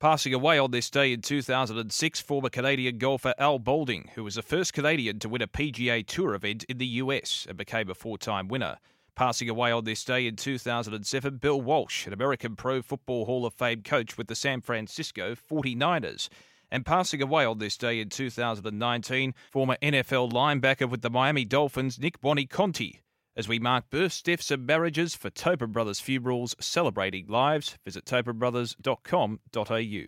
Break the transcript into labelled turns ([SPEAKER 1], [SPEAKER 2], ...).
[SPEAKER 1] Passing away on this day in 2006, former Canadian golfer Al Balding, who was the first Canadian to win a PGA Tour event in the US and became a four time winner. Passing away on this day in 2007, Bill Walsh, an American Pro Football Hall of Fame coach with the San Francisco 49ers. And passing away on this day in 2019, former NFL linebacker with the Miami Dolphins, Nick Buoniconti. As we mark births, deaths, and marriages for Tobin Brothers Funerals celebrating lives, visit tobinbrothers.com.au.